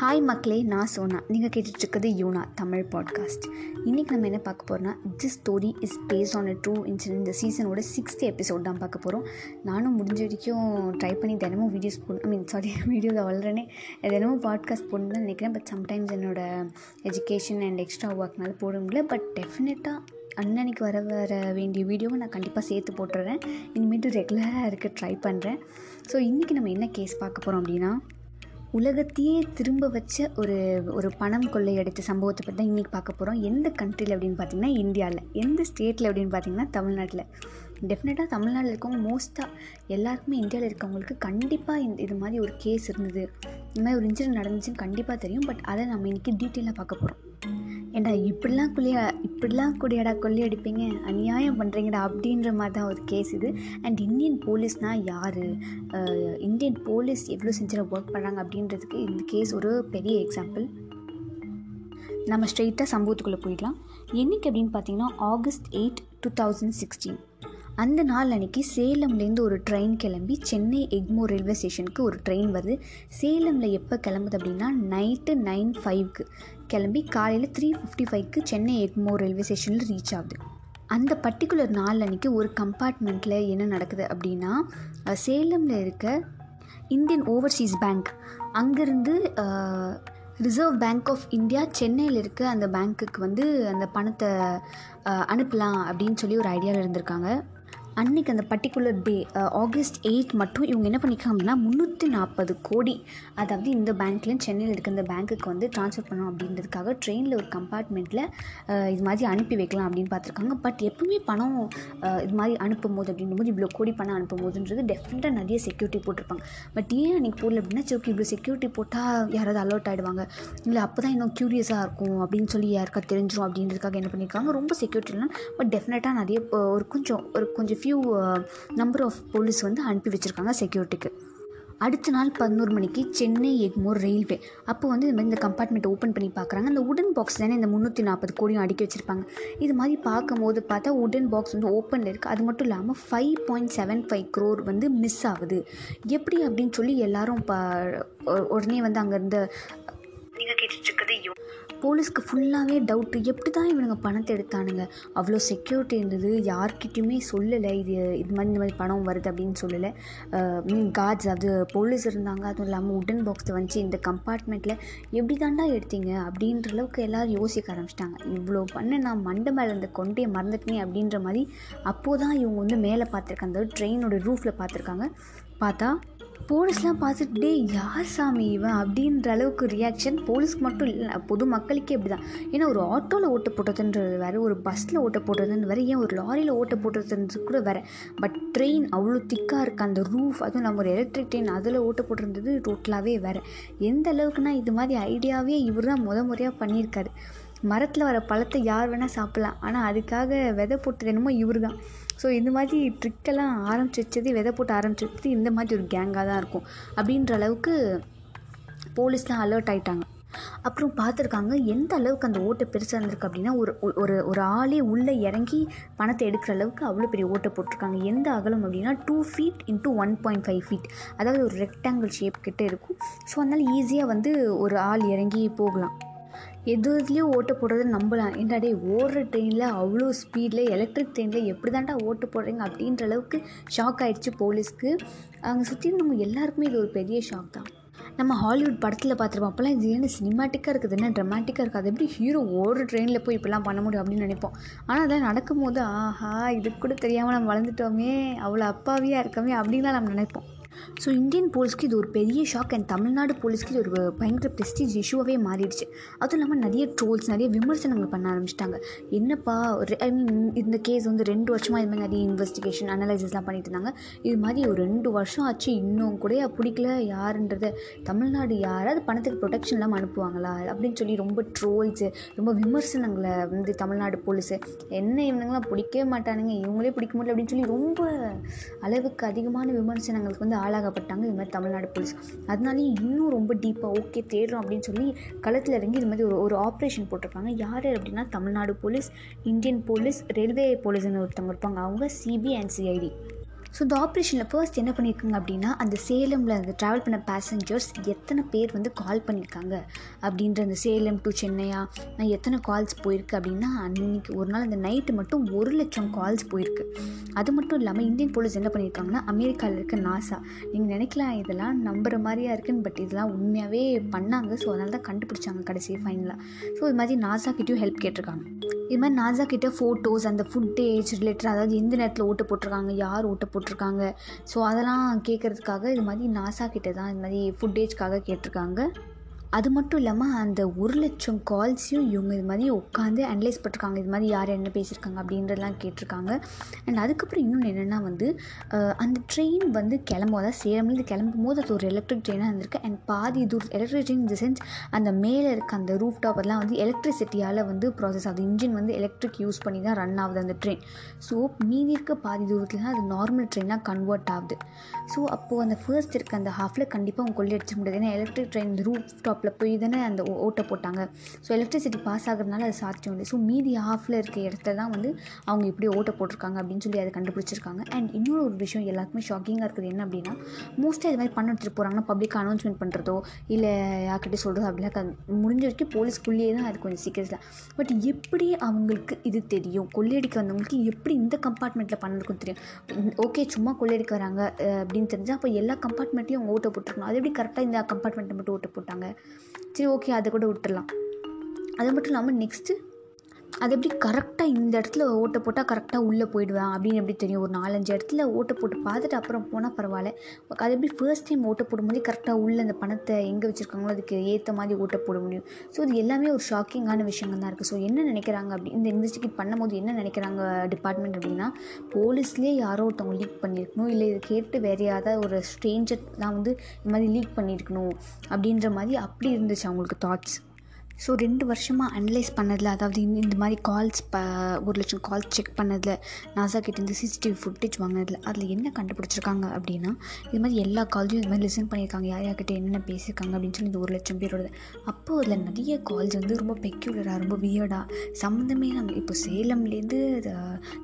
Hi மக்களே நான் சோனா. நீங்கள் கேட்டுட்ருக்கிறது யூனா தமிழ் பாட்காஸ்ட் இன்றைக்கி நம்ம என்ன பார்க்க போகிறோம்னா this story is based on a true incident இந்த சீசனோட சிக்ஸ்த் எபிசோட் தான் பார்க்க போகிறோம் நானும் முடிஞ்ச வரைக்கும் ட்ரை பண்ணி தினமும் வீடியோஸ் போடணும் ஐ மீன் சாரி வீடியோவில் வளரனே தினமும் பாட்காஸ்ட் போடணும்னு தான் நினைக்கிறேன். பட் சம்டைம்ஸ் என்னோடய எஜுகேஷன் அண்ட் எக்ஸ்ட்ரா ஒர்க்னால போட முடியல. பட் டெஃபினட்டாக அன்னன்னைக்கு வர வர வேண்டிய வீடியோவை நான் கண்டிப்பாக சேர்த்து போட்டுறேன். இனிமேட்டு ரெகுலராக இருக்க ட்ரை பண்ணுறேன் ஸோ இன்றைக்கி நம்ம என்ன கேஸ் பார்க்க போகிறோம் அப்படின்னா உலகத்தையே திரும்ப வச்ச ஒரு ஒரு பணம் கொள்ளையடித்த சம்பவத்தை பற்றி தான் இன்றைக்கி பார்க்க போகிறோம் எந்த கண்ட்ரியில் அப்படின்னு பார்த்தீங்கன்னா இந்தியாவில் எந்த ஸ்டேட்டில் அப்படின்னு பார்த்தீங்கன்னா தமிழ்நாட்டில். டெஃபினட்டாக தமிழ்நாட்டில் இருக்கவங்க மோஸ்ட்டாக எல்லாருக்குமே இந்தியாவில் இருக்கவங்களுக்கு கண்டிப்பாக இந்த இது மாதிரி ஒரு கேஸ் இருந்தது. இந்த மாதிரி ஒரு இன்சிடென்ட் நடந்துச்சுன்னு கண்டிப்பாக தெரியும். பட் அதை நம்ம இன்றைக்கி டீட்டெயிலாக பார்க்க போகிறோம் ஏண்டா இப்படிலாம் கொள்ளைய இப்படிலாம் கூடியடா கொள்ளையடிப்பீங்க அநியாயம் பண்ணுறீங்கடா அப்படின்ற மாதிரி தான் ஒரு கேஸ் இது. அண்ட் இந்தியன் போலீஸ்னால் யார்? இந்தியன் போலீஸ் எவ்வளோ செஞ்சில் ஒர்க் பண்ணுறாங்க அப்படின்றதுக்கு இந்த கேஸ் ஒரு பெரிய எக்ஸாம்பிள் நம்ம ஸ்ட்ரெயிட்டாக சம்பவத்துக்குள்ளே போயிடலாம். என்றைக்கு அப்படின்னு பார்த்தீங்கன்னா August eight two thousand sixteen அந்த நாள் அன்றைக்கி சேலம்லேருந்து ஒரு ட்ரெயின் கிளம்பி சென்னை எக்மோர் ரயில்வே ஸ்டேஷனுக்கு ஒரு ட்ரெயின் வருது. சேலமில் எப்போ கிளம்புது அப்படின்னா நைட்டு நைன் ஃபைவ்க்கு கிளம்பி காலையில் த்ரீ ஃபிஃப்டி ஃபைவ்க்கு சென்னை எக்மோர் ரயில்வே ஸ்டேஷனில் ரீச் ஆகுது. அந்த பர்டிகுலர் நாள் அன்றைக்கி ஒரு கம்பார்ட்மெண்ட்டில் என்ன நடக்குது அப்படின்னா சேலமில் இருக்க இந்தியன் ஓவர்சீஸ் பேங்க் அங்கேருந்து ரிசர்வ் பேங்க் ஆஃப் இந்தியா சென்னையில் இருக்க அந்த பேங்க்குக்கு வந்து அந்த பணத்தை அனுப்பலாம் அப்படின்னு சொல்லி ஒரு ஐடியாவில் இருந்திருக்காங்க. அன்றைக்கி அந்த பர்டிகுலர் டே ஆகஸ்ட் எயிட் மட்டும் இவங்க என்ன பண்ணியிருக்காங்க அப்படின்னா முந்நூற்றி நாற்பது கோடி அதாவது இந்த பேங்க்லேருந்து சென்னையில் இருக்க இந்த பேங்க்குக்கு வந்து ட்ரான்ஸ்ஃபர் பண்ணோம் அப்படின்றதுக்காக ட்ரெயினில் ஒரு கம்பார்ட்மெண்ட்டில் இது மாதிரி அனுப்பி வைக்கலாம் அப்படின்னு பார்த்துருக்காங்க. பட் எப்பவுமே பணம் இது மாதிரி அனுப்பும் போது அப்படின்னும் போது இவ்வளோ கோடி பணம் அனுப்பும் போதுன்றது டெஃபினட்டாக நிறைய செக்யூரிட்டி போட்டிருப்பாங்க. பட் ஏன் அன்றைக்கி போடல அப்படின்னா சரி இவ்வளோ செக்யூரிட்டி போட்டால் யாராவது அலர்ட் ஆகிடுவாங்க இல்லை அப்போ தான் இன்னும் க்யூரியஸாக இருக்கும் அப்படின்னு சொல்லி யாருக்கா தெரிஞ்சிடும் அப்படின்றதுக்காக என்ன பண்ணியிருக்காங்க ரொம்ப செக்யூரிட்டிலாம் பட் டெஃபினட்டாக நிறைய ஒரு கொஞ்சம் ஒரு கொஞ்சம் ஃபியூ நம்பர் ஆஃப் போலீஸ் வந்து அனுப்பி வச்சுருக்காங்க செக்யூரிட்டிக்கு அடுத்த நாள் பதினோரு மணிக்கு சென்னை எக்மோர் ரயில்வே அப்போ வந்து இந்த மாதிரி இந்த கம்பார்ட்மெண்ட் ஓப்பன் பண்ணி பார்க்குறாங்க அந்த உடன் பாக்ஸ் தானே இந்த முந்நூற்றி நாற்பது கோடியும் அடுக்கி வச்சுருப்பாங்க. இது மாதிரி பார்க்கும்போது பார்த்தா உடன் பாக்ஸ் வந்து ஓப்பனில் இருக்குது அது மட்டும் இல்லாமல் five point seven five crore வந்து மிஸ் ஆகுது. எப்படி அப்படின்னு சொல்லி எல்லாரும் ப உடனே வந்து அங்கேருந்து நீங்கள் கேட்டுட்ருக்குது போலீஸ்க்கு ஃபுல்லாகவே டவுட்டு எப்படி தான் இவனுங்க பணத்தை எடுத்தானுங்க? அவ்வளோ செக்யூரிட்டி இருந்தது. யார்கிட்டையுமே சொல்லலை. இது இது மாதிரி இந்த மாதிரி பணம் வருது அப்படின்னு சொல்லலை. மீன் கார்ட்ஸ் அது போலீஸ் இருந்தாங்க. அதுவும் இல்லாமல் உடன் பாக்ஸை வந்துச்சு. இந்த கம்பார்ட்மெண்ட்டில் எப்படி தாண்டா எடுத்தீங்க? அப்படின்ற அளவுக்கு எல்லோரும் யோசிக்க ஆரம்பிச்சிட்டாங்க. இவ்வளோ பண்ண நான் மண்டை மேலே இருந்த கொண்டையை மறந்துட்டேனே அப்படின்ற மாதிரி அப்போது தான் இவங்க வந்து மேலே பார்த்துருக்காங்க அந்த ட்ரெயினோட ரூஃபில் பார்த்துருக்காங்க. பார்த்தா போலீஸ்லாம் பார்த்துட்டு டே யார் சாமி இவன்? அப்படின்ற அளவுக்கு ரியாக்ஷன் போலீஸ்க்கு மட்டும் இல்லை பொது மக்களுக்கே அப்படி தான் ஏன்னா ஒரு ஆட்டோவில் ஓட்ட போட்டதுன்றது வேறு ஒரு பஸ்ஸில் ஓட்ட போட்டதுன்னு வேறு ஏன் ஒரு லாரியில் ஓட்ட போட்டதுன்றது கூட வேறு. பட் ட்ரெயின் அவ்வளோ திக்காக இருக்குது அந்த ரூஃப் அதுவும் நம்ம ஒரு எலக்ட்ரிக் ட்ரெயின் அதில் ஓட்ட போட்டிருந்தது டோட்டலாகவே வேறு. எந்த அளவுக்குனா இது மாதிரி ஐடியாவே இவர் தான் முத முறையாக பண்ணியிருக்காரு. மரத்தில் வர பழத்தை யார் வேணால் சாப்பிட்லாம். ஆனால் அதுக்காக விதை போட்டது என்னமோ இவர் தான் ஸோ இந்த மாதிரி ட்ரிக்கெல்லாம் ஆரம்பிச்சு வச்சது விதை போட்டு ஆரம்பிச்சு வச்சது இந்த மாதிரி ஒரு கேங்காக தான் இருக்கும். அப்படின்ற அளவுக்கு போலீஸ்லாம் அலர்ட் ஆகிட்டாங்க அப்புறம் பார்த்துருக்காங்க எந்த அளவுக்கு அந்த ஓட்டை பெருசாக இருந்திருக்கு அப்படின்னா ஒரு ஒரு ஒரு ஆளே உள்ளே இறங்கி பணத்தை எடுக்கிற அளவுக்கு அவ்வளோ பெரிய ஓட்டை போட்டிருக்காங்க. எந்த அகலம் அப்படின்னா two feet into one point five feet அதாவது ஒரு ரெக்டாங்கிள் ஷேப் கிட்டே இருக்கும். ஸோ அதனால் ஈஸியாக வந்து ஒரு ஆள் இறங்கி போகலாம். எது எதுலேயும் ஓட்டு போடுறது நம்பலாம் என்னடே ஓடுற ட்ரெயினில் அவ்வளோ ஸ்பீடில் எலக்ட்ரிக் ட்ரெயினில் எப்படி தாண்டா ஓட்டு போடுறீங்க அப்படின்ற அளவுக்கு ஷாக் ஆகிடுச்சு போலீஸ்க்கு அங்கே சுற்றி நம்ம எல்லாருக்குமே இது ஒரு பெரிய ஷாக் தான். நம்ம ஹாலிவுட் படத்தில் பார்த்துருப்போம். அப்போல்லாம் இது என்ன சினிமாட்டிக்காக இருக்குது? என்ன ட்ரமாட்டிக்காக இருக்குது? அது எப்படி ஹீரோ ஓடுற ட்ரெயினில் போய் இப்படிலாம் பண்ண முடியும் அப்படின்னு நினைப்போம். ஆனால் அதெல்லாம் நடக்கும்போது ஆஹா இது கூட தெரியாமல் நம்ம வளர்ந்துட்டோமே அவ்வளோ அப்பாவியாக இருக்கோமே அப்படின்லாம் நம்ம நினைப்போம். ஸோ இந்தியன் போலீஸ்க்கு இது ஒரு பெரிய ஷாக் அண்ட் தமிழ்நாடு போலீஸ்க்கு இது ஒரு பயங்கர ப்ரெஸ்டீஜ் இஷ்யூவாகவே மாறிடுச்சு. அதுவும் இல்லாமல் நிறைய ட்ரோல்ஸ் நிறைய விமர்சனங்கள் பண்ண ஆரம்பிச்சிட்டாங்க. என்னப்பா ஐ மீன் இந்த கேஸ் வந்து ரெண்டு வருஷமாக இது மாதிரி நிறைய இன்வெஸ்டிகேஷன் அனலைசஸ்லாம் பண்ணிட்டு இருந்தாங்க. இது மாதிரி ஒரு ரெண்டு வருஷம் ஆச்சு இன்னும் கூட பிடிக்கல யாருன்றத தமிழ்நாடு யாராவது பணத்துக்கு ப்ரொடெக்ஷன் இல்லாமல் அனுப்புவாங்களா? அப்படின்னு சொல்லி ரொம்ப ட்ரோல்ஸு ரொம்ப விமர்சனங்களை வந்து தமிழ்நாடு போலீஸு என்ன இவனுங்களாம் பிடிக்கவே மாட்டானுங்க இவங்களே பிடிக்க முடியல அப்படின்னு சொல்லி ரொம்ப அளவுக்கு அதிகமான விமர்சனங்களுக்கு வந்து ஆளாகப்பட்டாங்க இது மாதிரி தமிழ்நாடு போலீஸ் அதனாலேயே இன்னும் ரொம்ப டீப்பாக ஓகே தேடுறோம் அப்படின்னு சொல்லி களத்தில் இறங்கி இது மாதிரி ஒரு ஒரு ஆப்ரேஷன் போட்டிருப்பாங்க யார் அப்படின்னா Tamil Nadu police Indian police railway போலீஸ்னு ஒருத்தவங்க இருப்பாங்க. அவங்க சிபி அண்ட் சிஐடி ஸோ இந்த ஆப்ரேஷனில் ஃபர்ஸ்ட் என்ன பண்ணியிருக்காங்க அப்படின்னா அந்த சேலமில் அந்த ட்ராவல் பண்ண பேசஞ்சர்ஸ் எத்தனை பேர் வந்து கால் பண்ணியிருக்காங்க அப்படின்ற அந்த சேலம் டு சென்னையா? நான் எத்தனை கால்ஸ் போயிருக்கு அப்படின்னா அன்னைக்கு ஒரு நாள் அந்த நைட்டு மட்டும் ஒரு லட்சம் கால்ஸ் போயிருக்கு. அது மட்டும் இல்லாமல் இந்தியன் போலீஸ் என்ன பண்ணியிருக்காங்கன்னா அமெரிக்காவில் இருக்க நாசா நீங்கள் நினைக்கலாம் இதெல்லாம் நம்புகிற மாதிரியா இருக்குன்னு பட் இதெல்லாம் உண்மையாகவே பண்ணாங்க. ஸோ அதனால தான் கண்டுபிடிச்சாங்க கடைசி ஃபைனலாக ஸோ இது மாதிரி நாசா கிட்டேயும் ஹெல்ப் கேட்டிருக்காங்க. இது மாதிரி நாசா கிட்ட ஃபோட்டோஸ் அந்த ஃபுட்டேஜ் ரிலேட்டட் அதாவது எந்த நேரத்தில் ஓட்டு போட்டிருக்காங்க யார் ஓட்டு போட்டிருக்காங்க. ஸோ அதெல்லாம் கேட்குறதுக்காக இது மாதிரி நாசா கிட்ட தான் இது மாதிரி ஃபுட்டேஜ்க்காக கேட்டிருக்காங்க. அது மட்டும் இல்லாமல் அந்த ஒரு லட்சம் கால்ஸையும் இவங்க இது மாதிரி உட்காந்து அனலைஸ் பண்ணிருக்காங்க. இது மாதிரி யார் என்ன பேசியிருக்காங்க அப்படின்றதெல்லாம் கேட்டிருக்காங்க. அண்ட் அதுக்கப்புறம் இன்னொன்று என்னென்னா வந்து அந்த ட்ரெயின் வந்து கிளம்பும். அதாவது சேலம்லேருந்து கிளம்பும் போது அது ஒரு எலக்ட்ரிக் ட்ரெயினாக இருந்திருக்கு. அண்ட் பாதி தூர் எலக்ட்ரிக் ட்ரெயின் இந்த சென்ஸ் அந்த மேலே இருக்க அந்த ரூஃப் டாப் அதெல்லாம் வந்து எலக்ட்ரிசிட்டியால் வந்து ப்ராசஸ் ஆகுது. இன்ஜின் வந்து எலக்ட்ரிக் யூஸ் பண்ணி தான் ரன் ஆகுது அந்த ட்ரெயின் ஸோ மீதி இருக்க பாதி தூரத்தில் தான் அது நார்மல் ட்ரெயினாக கன்வெர்ட் ஆகுது. ஸோ அப்போது அந்த ஃபர்ஸ்ட் இருக்க அந்த ஹாஃபில் கண்டிப்பாக அவங்க அடிச்ச முடியாது. ஏன்னா எலக்ட்ரிக் ட்ரெயின் ரூஃப் டாப்பில் போய் தானே அந்த ஓட்டை போட்டாங்க. ஸோ எலக்ட்ரிசிட்டி பாஸ் ஆகிறதுனால அது சாத்தியம் இல்லை. ஸோ மீதி ஹாஃபில் இருக்க இடத்துல தான் வந்து அவங்க இப்படி ஓட்டை போட்டிருக்காங்க அப்படின்னு சொல்லி அதை கண்டுபிடிச்சிருக்காங்க. அண்ட் இன்னொரு ஒரு விஷயம் எல்லாருக்குமே ஷாக்கிங்காக இருக்குது என்ன அப்படின்னா மோஸ்ட்டாக இது மாதிரி பண்ண எடுத்துகிட்டு போகிறாங்கன்னா பப்ளிக் அனௌன்ஸ்மெண்ட் பண்ணுறதோ இல்லை யார்கிட்ட சொல்கிறதோ அப்படிலாம் க- முடிஞ்ச வரைக்கும் போலீஸ்க்குள்ளேயே தான் அது கொஞ்சம் சீக்கிரத்தில் பட் எப்படி அவங்களுக்கு இது தெரியும்? கொள்ளையடிக்க வந்தவங்களுக்கு எப்படி இந்த கம்பார்ட்மெண்ட்டில் பண்ணிருக்கும் தெரியும்? ஓகே சும்மா கொள்ளையடிக்க வராங்க அப்படின்னு தெரிஞ்சால் அப்போ எல்லா கம்பார்ட்மெண்ட்லேயும் அவங்க ஓட்டை போட்டிருக்கணும். அது எப்படி கரெக்டாக இந்த கம்பார்ட்மெண்ட்டை மட்டும் ஓட்டை போட்டாங்க? சரி ஓகே அதை கூட விட்டுடலாம் அது மட்டும் இல்லாமல் நெக்ஸ்ட்டு அது எப்படி கரெக்டாக இந்த இடத்துல ஓட்டை போட்டால் கரெக்டாக உள்ளே போயிடுவேன் அப்படின்னு எப்படி தெரியும்? ஒரு நாலஞ்சு இடத்துல ஓட்டை போட்டு பார்த்துட்டு அப்புறம் போனால் பரவாயில்ல. அது எப்படி ஃபர்ஸ்ட் டைம் ஓட்டை போடும்போது கரெக்டாக உள்ளே அந்த பணத்தை எங்கே வச்சுருக்காங்களோ அதுக்கு ஏற்ற மாதிரி ஓட்டை போட முடியும். ஸோ இது எல்லாமே ஒரு ஷாக்கிங்கான விஷயங்கள் தான் இருக்குது ஸோ என்ன நினைக்கிறாங்க அப்படி இந்த இன்வெஸ்டிகேட் பண்ணும்போது என்ன நினைக்கிறாங்க டிபார்ட்மெண்ட் அப்படின்னா போலீஸ்லேயே யாரோ ஒருத்தவங்க லீக் பண்ணியிருக்கணும். இல்லை இது கேட்டு வேறு யாராவது ஒரு ஸ்ட்ரேஞ்சர் தான் வந்து இந்த மாதிரி லீக் பண்ணியிருக்கணும் அப்படின்ற மாதிரி அப்படி இருந்துச்சு அவங்களுக்கு தாட்ஸ் ஸோ ரெண்டு வருஷமாக அனலைஸ் பண்ணதில் அதாவது இந்த இந்த மாதிரி கால்ஸ் ப ஒரு லட்சம் கால்ஸ் செக் பண்ணதில் நாசா கிட்ட இருந்து சிசிடிவி ஃபுட்டேஜ் வாங்கினதில் அதில் என்ன கண்டுபிடிச்சிருக்காங்க அப்படின்னா இது மாதிரி எல்லா கால்ஸையும் இது மாதிரி லிசன் பண்ணியிருக்காங்க. யார் யார்கிட்ட என்னென்ன பேசியிருக்காங்க அப்படின்னு சொல்லி இந்த ஒரு லட்சம் பேரோட அப்போது அதில் நிறைய கால்ஸ் வந்து ரொம்ப பெக்யூலராக ரொம்ப வியர்டாக சம்மந்தமே நம்ம இப்போ சேலம்லேருந்து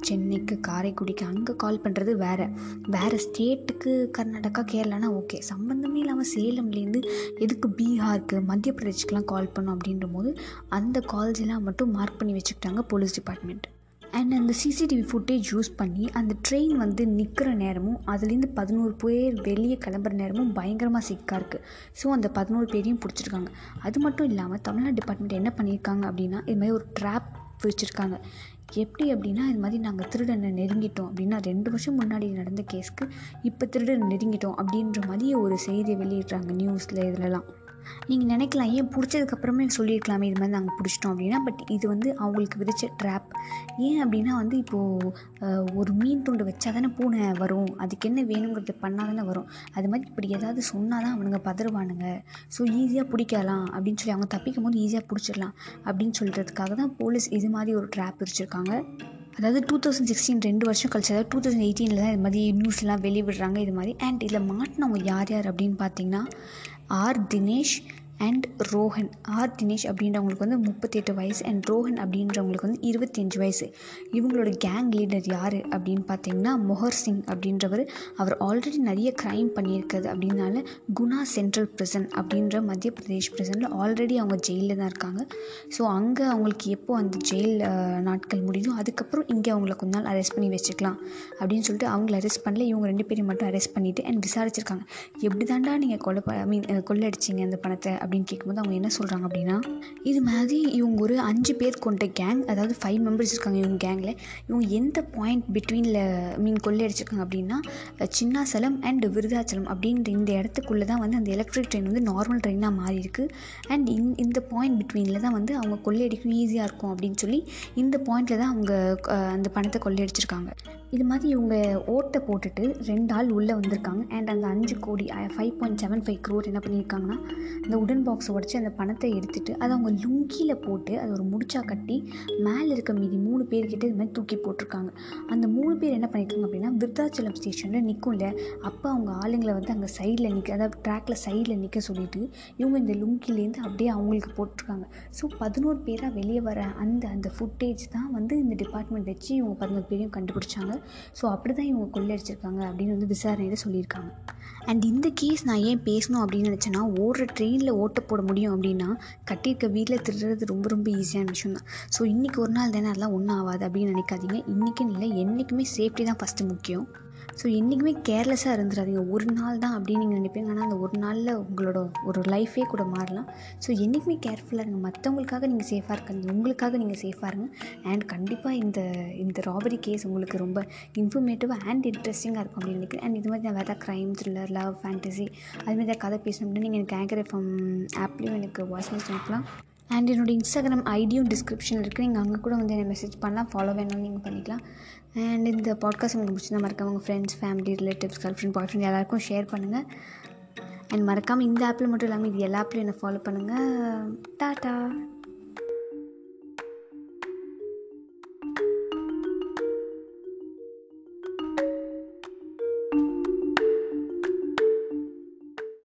சென்னைக்கு காரைக்குடிக்கு அங்கே கால் பண்ணுறது வேறு. வேறு ஸ்டேட்டுக்கு கர்நாடகா கேரளானா ஓகே சம்மந்தமே இல்லாமல் சேலம்லேருந்து எதுக்கு பீகாருக்கு மத்திய பிரதேஷ்க்குலாம் கால் பண்ணோம் அப்படின்னு அப்படின்ற போது அந்த கால்ஸ் மட்டும் மார்க் பண்ணி வச்சுக்கிட்டாங்க போலீஸ் டிபார்ட்மெண்ட் அண்ட் அந்த சிசிடிவி ஃபுட்டேஜ் யூஸ் பண்ணி அந்த ட்ரெயின் வந்து நிற்கிற நேரமும் அதுலேருந்து பதினோரு பேர் வெளியே கிளம்புற நேரமும் பயங்கரமாக சிக்காக இருக்குது ஸோ அந்த பதினோரு பேரையும் பிடிச்சிருக்காங்க. அது மட்டும் இல்லாமல் தமிழ்நாடு டிபார்ட்மெண்ட் என்ன பண்ணியிருக்காங்க அப்படின்னா இது மாதிரி ஒரு ட்ராப் வச்சுருக்காங்க. எப்படி அப்படின்னா இது மாதிரி நாங்கள் திருடனை நெருங்கிட்டோம் அப்படின்னா ரெண்டு வருஷம் முன்னாடி நடந்த கேஸ்க்கு இப்போ திருடனை நெருங்கிட்டோம் அப்படின்ற மாதிரி ஒரு செய்தியை வெளியிடுறாங்க நியூஸில் இதிலலாம். நீங்கள் நினைக்கலாம் ஏன் பிடிச்சதுக்கப்புறமே சொல்லியிருக்கலாமே இது மாதிரி நாங்கள் பிடிச்சிட்டோம் அப்படின்னா பட் இது வந்து அவங்களுக்கு விதிச்ச ட்ராப் ஏன் அப்படின்னா வந்து இப்போது ஒரு மீன் துண்டு வச்சா தானே பூனை வரும். அதுக்கு என்ன வேணுங்கிறது பண்ணால் தானே வரும். அது மாதிரி இப்படி ஏதாவது சொன்னால் தான் அவனுங்க பதறுவானுங்க. ஸோ ஈஸியாக பிடிக்கலாம் அப்படின்னு சொல்லி அவங்க தப்பிக்கும் போது ஈஸியாக பிடிச்சிடலாம் அப்படின்னு சொல்கிறதுக்காக தான் போலீஸ் இது மாதிரி ஒரு ட்ராப் வச்சுருக்காங்க அதாவது டூ தௌசண்ட் சிக்ஸ்டீன் ரெண்டு வருஷம் கழிச்சு அதாவது டூ தௌசண்ட் எயிட்டீனில் தான் இது மாதிரி நியூஸ்லாம் வெளியிடுறாங்க இது மாதிரி. அண்ட் இதில் மாட்டினவங்க யார் யார் அப்படின்னு பார்த்தீங்கன்னா R Dinesh and Rohan R Dinesh அப்படின்றவங்களுக்கு வந்து முப்பத்தெட்டு வயசு அண்ட் ரோஹன் அப்படின்றவங்களுக்கு வந்து இருபத்தஞ்சு வயசு. இவங்களோட கேங் லீடர் யார் அப்படின்னு பார்த்தீங்கன்னா மொஹர் சிங் அப்படின்றவர். அவர் ஆல்ரெடி நிறைய க்ரைம் பண்ணியிருக்கிறது அப்படின்னால குணா சென்ட்ரல் prison அப்படின்ற மத்திய பிரதேஷ் ப்ரிசனில் ஆல்ரெடி அவங்க ஜெயிலில் தான் இருக்காங்க. ஸோ அங்கே அவங்களுக்கு எப்போ அந்த ஜெயில் நாட்கள் முடியும் அதுக்கப்புறம் இங்கே அவங்கள கொஞ்ச நாள் அரெஸ்ட் பண்ணி வச்சுக்கலாம் அப்படின்னு சொல்லிட்டு அவங்கள அரெஸ்ட் பண்ணல. இவங்க ரெண்டு பேரையும் மட்டும் அரெஸ்ட் பண்ணிவிட்டு அண்ட் விசாரிச்சிருக்காங்க. எப்படி தாண்டா நீங்கள் கொலை ஐ மீன் கொள்ளடிச்சிங்க அந்த பணத்தை அப்படின்னு கேட்கும்போது அவங்க என்ன சொல்கிறாங்க அப்படின்னா இது மாதிரி இவங்க ஒரு அஞ்சு பேர் கொண்ட கேங் அதாவது ஃபைவ் மெம்பர்ஸ் இருக்காங்க இவங்க கேங்கில் இவங்க எந்த பாயிண்ட் பிட்வீனில் மீன் கொள்ளையடிச்சிருக்காங்க அப்படின்னா சின்னாசலம் அண்ட் விருதாச்சலம் அப்படின்ற இந்த இடத்துக்குள்ளே தான் வந்து அந்த எலக்ட்ரிக் ட்ரெயின் வந்து நார்மல் ட்ரெயினாக மாறி இருக்கு. அண்ட் இந் இந்த பாயிண்ட் பிட்வீனில் தான் வந்து அவங்க கொள்ளையடிக்கும் ஈஸியாக இருக்கும் அப்படின்னு சொல்லி இந்த பாயிண்டில் தான் அவங்க அந்த பணத்தை கொள்ளையடிச்சிருக்காங்க இது மாதிரி இவங்க ஓட்டை போட்டுட்டு ரெண்டு ஆள் உள்ளே வந்திருக்காங்க. அண்ட் அந்த அஞ்சு கோடி five point seven five crore என்ன பண்ணியிருக்காங்கன்னா இந்த உடன் டிஃபன் பாக்ஸை உடச்சி அந்த பணத்தை எடுத்துகிட்டு அதை அவங்க லுங்கியில் போட்டு அதை ஒரு முடிச்சா கட்டி மேலே இருக்க மீதி மூணு பேர்கிட்ட இது மாதிரி தூக்கி போட்டிருக்காங்க. அந்த மூணு பேர் என்ன பண்ணியிருக்காங்க அப்படின்னா விருத்தாச்சலம் ஸ்டேஷனில் நிற்கும்ல அப்போ அவங்க ஆளுங்களை வந்து அங்கே சைடில் நிற்க அதாவது ட்ராக்கில் சைடில் நிற்க சொல்லிட்டு இவங்க இந்த லுங்கிலேருந்து அப்படியே அவங்களுக்கு போட்டிருக்காங்க. ஸோ பதினோரு பேராக வெளியே வர அந்த அந்த ஃபுட்டேஜ் தான் வந்து இந்த டிபார்ட்மெண்ட் வச்சு இவங்க பதினோரு பேரையும் கண்டுபிடிச்சாங்க. ஸோ அப்படி தான் இவங்க கொள்ளடிச்சிருக்காங்க அப்படின்னு வந்து விசாரணையில் சொல்லியிருக்காங்க. அண்ட் இந்த கேஸ் நான் ஏன் பேசணும் அப்படின்னு நினச்சேன்னா ஓடுற ட்ரெயினில் ஓட்ட போட முடியும் அப்படின்னா கட்டியிருக்க வீட்டில் திருடுறது ரொம்ப ரொம்ப ஈஸியான விஷயம் தான். ஸோ இன்றைக்கி ஒரு நாள் தானே அதெல்லாம் ஒன்றும் ஆகாது அப்படின்னு நினைக்காதீங்க. இன்றைக்கின்னு இல்லை என்றைக்குமே சேஃப்டி தான் ஃபஸ்ட்டு முக்கியம். ஸோ என்றைக்குமே கேர்லெஸ்ஸாக இருந்துடாதீங்க ஒரு நாள் தான் அப்படின்னு நீங்கள் நினைப்பீங்க. ஆனால் அந்த ஒரு நாளில் உங்களோட ஒரு லைஃபே கூட மாறலாம். ஸோ என்றைக்குமே கேர்ஃபுல்லாக இருங்க. மற்றவங்களுக்காக நீங்கள் சேஃபாக இருக்காங்க உங்களுக்காக நீங்கள் சேஃபாக இருங்க. அண்ட் கண்டிப்பாக இந்த இந்த ராபரி கேஸ் உங்களுக்கு ரொம்ப இன்ஃபர்மேட்டிவாக அண்ட் இன்ட்ரெஸ்டிங்காக இருக்கும் அப்படின்னு நினைக்கிறேன். அண்ட் இது மாதிரி நான் வேறு க்ரைம் த்ரில்லர் லவ் ஃபேண்டசி அது மாதிரி ஏதாவது கதை பேசணும் அப்படின்னா நீங்கள் எனக்கு ஆங்கர் எஃப்எம் ஆப்லேயும் எனக்கு வாய்ஸ் மெசேஜ் அனுப்பலாம். அண்ட் என்னோடய இன்ஸ்டாகிராம் ஐடியும் டிஸ்கிரிப்ஷனில் இருக்குது நீங்கள் அங்கே கூட வந்து என்னை மெசேஜ் பண்ணலாம். ஃபாலோ வேணும்னு நீங்கள் பண்ணிக்கலாம். அண்ட் இந்த பாட்காஸ்ட் உங்களுக்கு பிடிச்சிருந்தா மறக்காம உங்கள் friends family relatives girlfriend boyfriend எல்லாருக்கும் ஷேர் பண்ணுங்கள் அண்ட் மறக்காமல் இந்த ஆப்பில் மட்டும் இல்லாமல் இது எல்லா ஆப்லையும் என்னை ஃபாலோ பண்ணுங்கள் டாட்டா